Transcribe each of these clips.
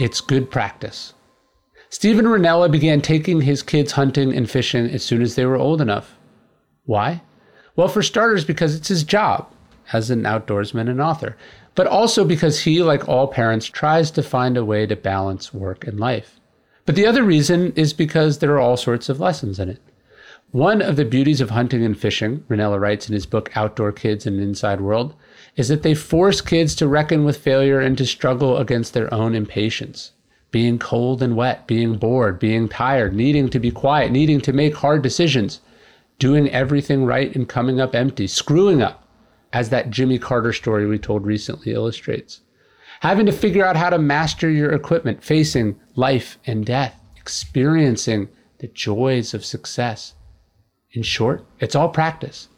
It's good practice. Steven Rinella began taking his kids hunting and fishing as soon as they were old enough. Why? Well, for starters, because it's his job as an outdoorsman and author, but also because he, like all parents, tries to find a way to balance work and life. But the other reason is because there are all sorts of lessons in it. One of the beauties of hunting and fishing, Rinella writes in his book Outdoor Kids and Inside World, is that they force kids to reckon with failure and to struggle against their own impatience. Being cold and wet, being bored, being tired, needing to be quiet, needing to make hard decisions, doing everything right and coming up empty, screwing up, as that Jimmy Carter story we told recently illustrates. Having to figure out how to master your equipment, facing life and death, experiencing the joys of success. In short, it's all practice.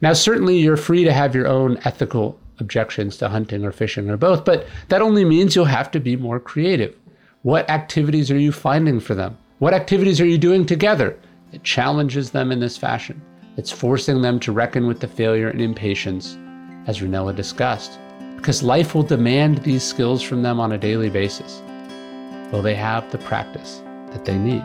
Now, certainly you're free to have your own ethical objections to hunting or fishing or both, but that only means you'll have to be more creative. What activities are you finding for them? What activities are you doing together that challenges them in this fashion? It's forcing them to reckon with the failure and impatience, as Rinella discussed, because life will demand these skills from them on a daily basis. Will they have the practice that they need?